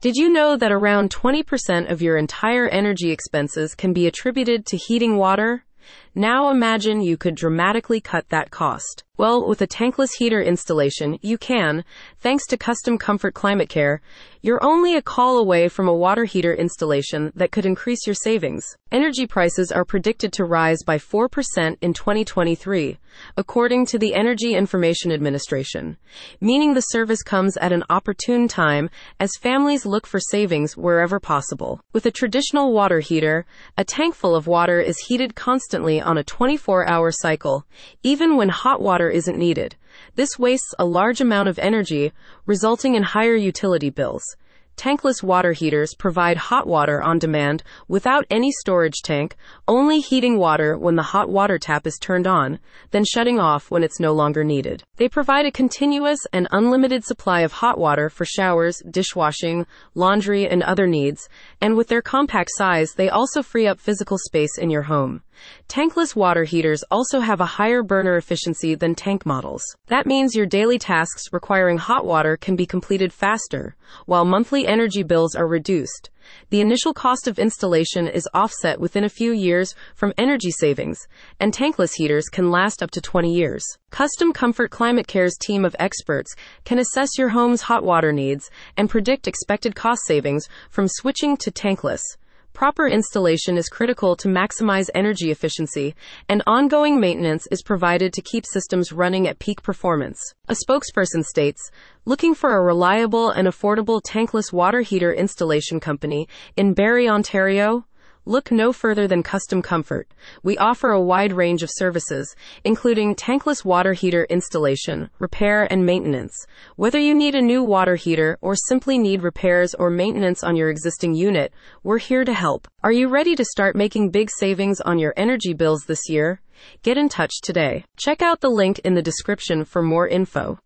Did you know that around 20% of your entire energy expenses can be attributed to heating water? Now imagine you could dramatically cut that cost. Well, with a tankless heater installation, you can, thanks to Custom Comfort Climate Care. You're only a call away from a water heater installation that could increase your savings. Energy prices are predicted to rise by 4% in 2023, according to the Energy Information Administration, meaning the service comes at an opportune time as families look for savings wherever possible. With a traditional water heater, a tank full of water is heated constantly on a 24 hour cycle, even when hot water isn't needed. This wastes a large amount of energy, resulting in higher utility bills. Tankless water heaters provide hot water on demand without any storage tank, only heating water when the hot water tap is turned on, then shutting off when it's no longer needed. They provide a continuous and unlimited supply of hot water for showers, dishwashing, laundry, and other needs, and with their compact size, they also free up physical space in your home. Tankless water heaters also have a higher burner efficiency than tank models. That means your daily tasks requiring hot water can be completed faster, while monthly energy bills are reduced. The initial cost of installation is offset within a few years from energy savings, and tankless heaters can last up to 20 years. Custom Comfort Climate Care's team of experts can assess your home's hot water needs and predict expected cost savings from switching to tankless. Proper installation is critical to maximize energy efficiency, and ongoing maintenance is provided to keep systems running at peak performance. A spokesperson states, looking for a reliable and affordable tankless water heater installation company in Barrie, Ontario? Look no further than Custom Comfort. We offer a wide range of services, including tankless water heater installation, repair, and maintenance. Whether you need a new water heater or simply need repairs or maintenance on your existing unit, we're here to help. Are you ready to start making big savings on your energy bills this year? Get in touch today. Check out the link in the description for more info.